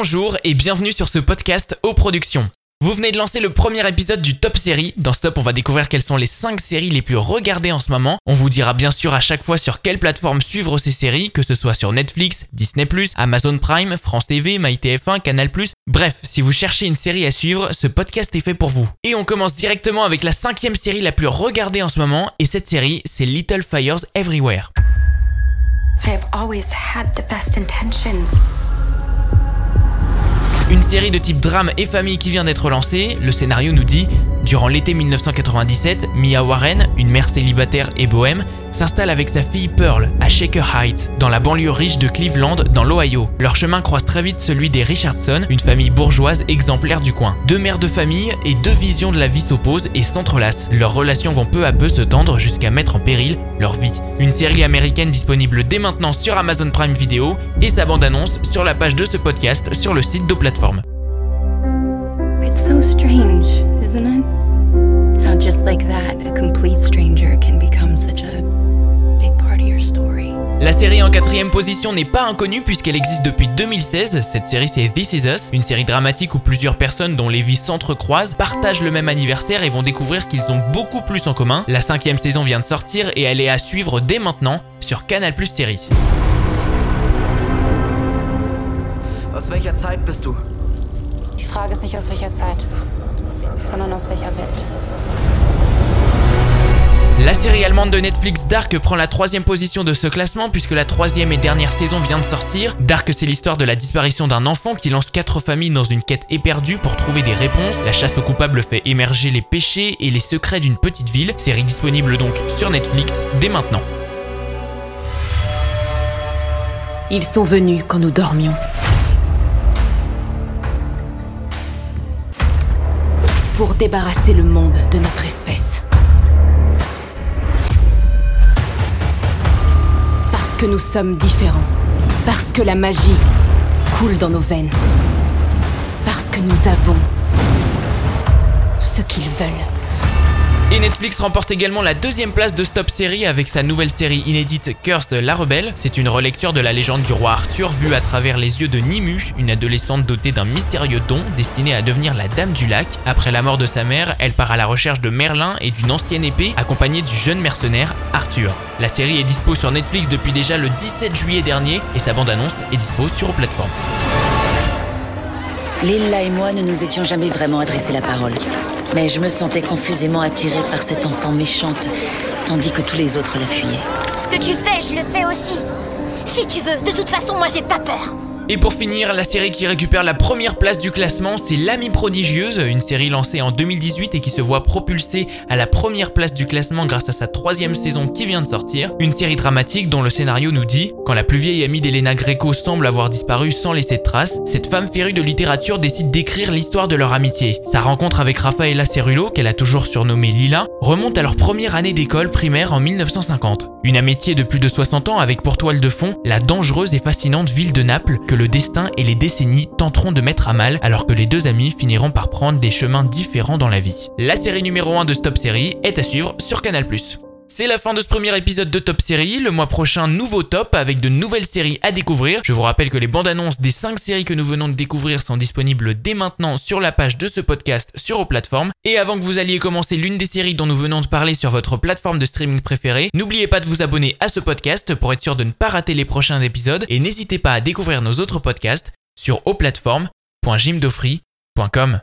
Bonjour et bienvenue sur ce podcast aux productions. Vous venez de lancer le premier épisode du Top Série. Dans ce top, on va découvrir quelles sont les 5 séries les plus regardées en ce moment. On vous dira bien sûr à chaque fois sur quelle plateforme suivre ces séries, que ce soit sur Netflix, Disney+, Amazon Prime, France TV, MyTF1, Canal+. Bref, si vous cherchez une série à suivre, ce podcast est fait pour vous. Et on commence directement avec la cinquième série la plus regardée en ce moment, et cette série, c'est Little Fires Everywhere. I have always had the intentions. Série de type drame et famille qui vient d'être lancée, le scénario nous dit Durant l'été 1997, Mia Warren, une mère célibataire et bohème, s'installe avec sa fille Pearl à Shaker Heights, dans la banlieue riche de Cleveland, dans l'Ohio. Leur chemin croise très vite celui des Richardson, une famille bourgeoise exemplaire du coin. Deux mères de famille et deux visions de la vie s'opposent et s'entrelacent. Leurs relations vont peu à peu se tendre jusqu'à mettre en péril leur vie. Une série américaine disponible dès maintenant sur Amazon Prime Video et sa bande-annonce sur la page de ce podcast sur le site de plateforme. It's strange, isn't it? How just like that, a stranger can become La série en quatrième position n'est pas inconnue puisqu'elle existe depuis 2016. Cette série c'est This Is Us, une série dramatique où plusieurs personnes dont les vies s'entrecroisent partagent le même anniversaire et vont découvrir qu'ils ont beaucoup plus en commun. La cinquième saison vient de sortir et elle est à suivre dès maintenant sur Canal Plus Série. Aus welcher Zeit bist du? Die Frage ist nicht aus welcher Zeit, sondern aus welcher Welt. La série allemande de Netflix Dark prend la troisième position de ce classement puisque la troisième et dernière saison vient de sortir. Dark c'est l'histoire de la disparition d'un enfant qui lance quatre familles dans une quête éperdue pour trouver des réponses. La chasse aux coupables fait émerger les péchés et les secrets d'une petite ville. Série disponible donc sur Netflix dès maintenant. Ils sont venus quand nous dormions. Pour débarrasser le monde de notre espèce. Que nous sommes différents. Parce que la magie coule dans nos veines. Parce que nous avons ce qu'ils veulent. Et Netflix remporte également la deuxième place de Stop Série avec sa nouvelle série inédite Cursed la Rebelle. C'est une relecture de la légende du roi Arthur vue à travers les yeux de Nimu, une adolescente dotée d'un mystérieux don destiné à devenir la Dame du Lac. Après la mort de sa mère, elle part à la recherche de Merlin et d'une ancienne épée accompagnée du jeune mercenaire Arthur. La série est dispo sur Netflix depuis déjà le 17 juillet dernier et sa bande-annonce est dispo sur aux plateformes. Lilla et moi ne nous étions jamais vraiment adressé la parole. Mais je me sentais confusément attirée par cette enfant méchante, tandis que tous les autres la fuyaient. Ce que tu fais, je le fais aussi. Si tu veux, de toute façon, moi j'ai pas peur. Et pour finir, la série qui récupère la première place du classement, c'est L'Amie prodigieuse, une série lancée en 2018 et qui se voit propulsée à la première place du classement grâce à sa troisième saison qui vient de sortir. Une série dramatique dont le scénario nous dit Quand la plus vieille amie d'Elena Greco semble avoir disparu sans laisser de traces, cette femme férue de littérature décide d'écrire l'histoire de leur amitié. Sa rencontre avec Raffaella Cerullo, qu'elle a toujours surnommée Lila, remonte à leur première année d'école primaire en 1950. Une amitié de plus de 60 ans avec pour toile de fond la dangereuse et fascinante ville de Naples que le destin et les décennies tenteront de mettre à mal alors que les deux amis finiront par prendre des chemins différents dans la vie. La série numéro 1 de Stop Série est à suivre sur Canal+. C'est la fin de ce premier épisode de Top Série. Le mois prochain, nouveau top avec de nouvelles séries à découvrir. Je vous rappelle que les bandes annonces des 5 séries que nous venons de découvrir sont disponibles dès maintenant sur la page de ce podcast sur aux plateformes. Et avant que vous alliez commencer l'une des séries dont nous venons de parler sur votre plateforme de streaming préférée, n'oubliez pas de vous abonner à ce podcast pour être sûr de ne pas rater les prochains épisodes et n'hésitez pas à découvrir nos autres podcasts sur auplateformes.jimdofree.com.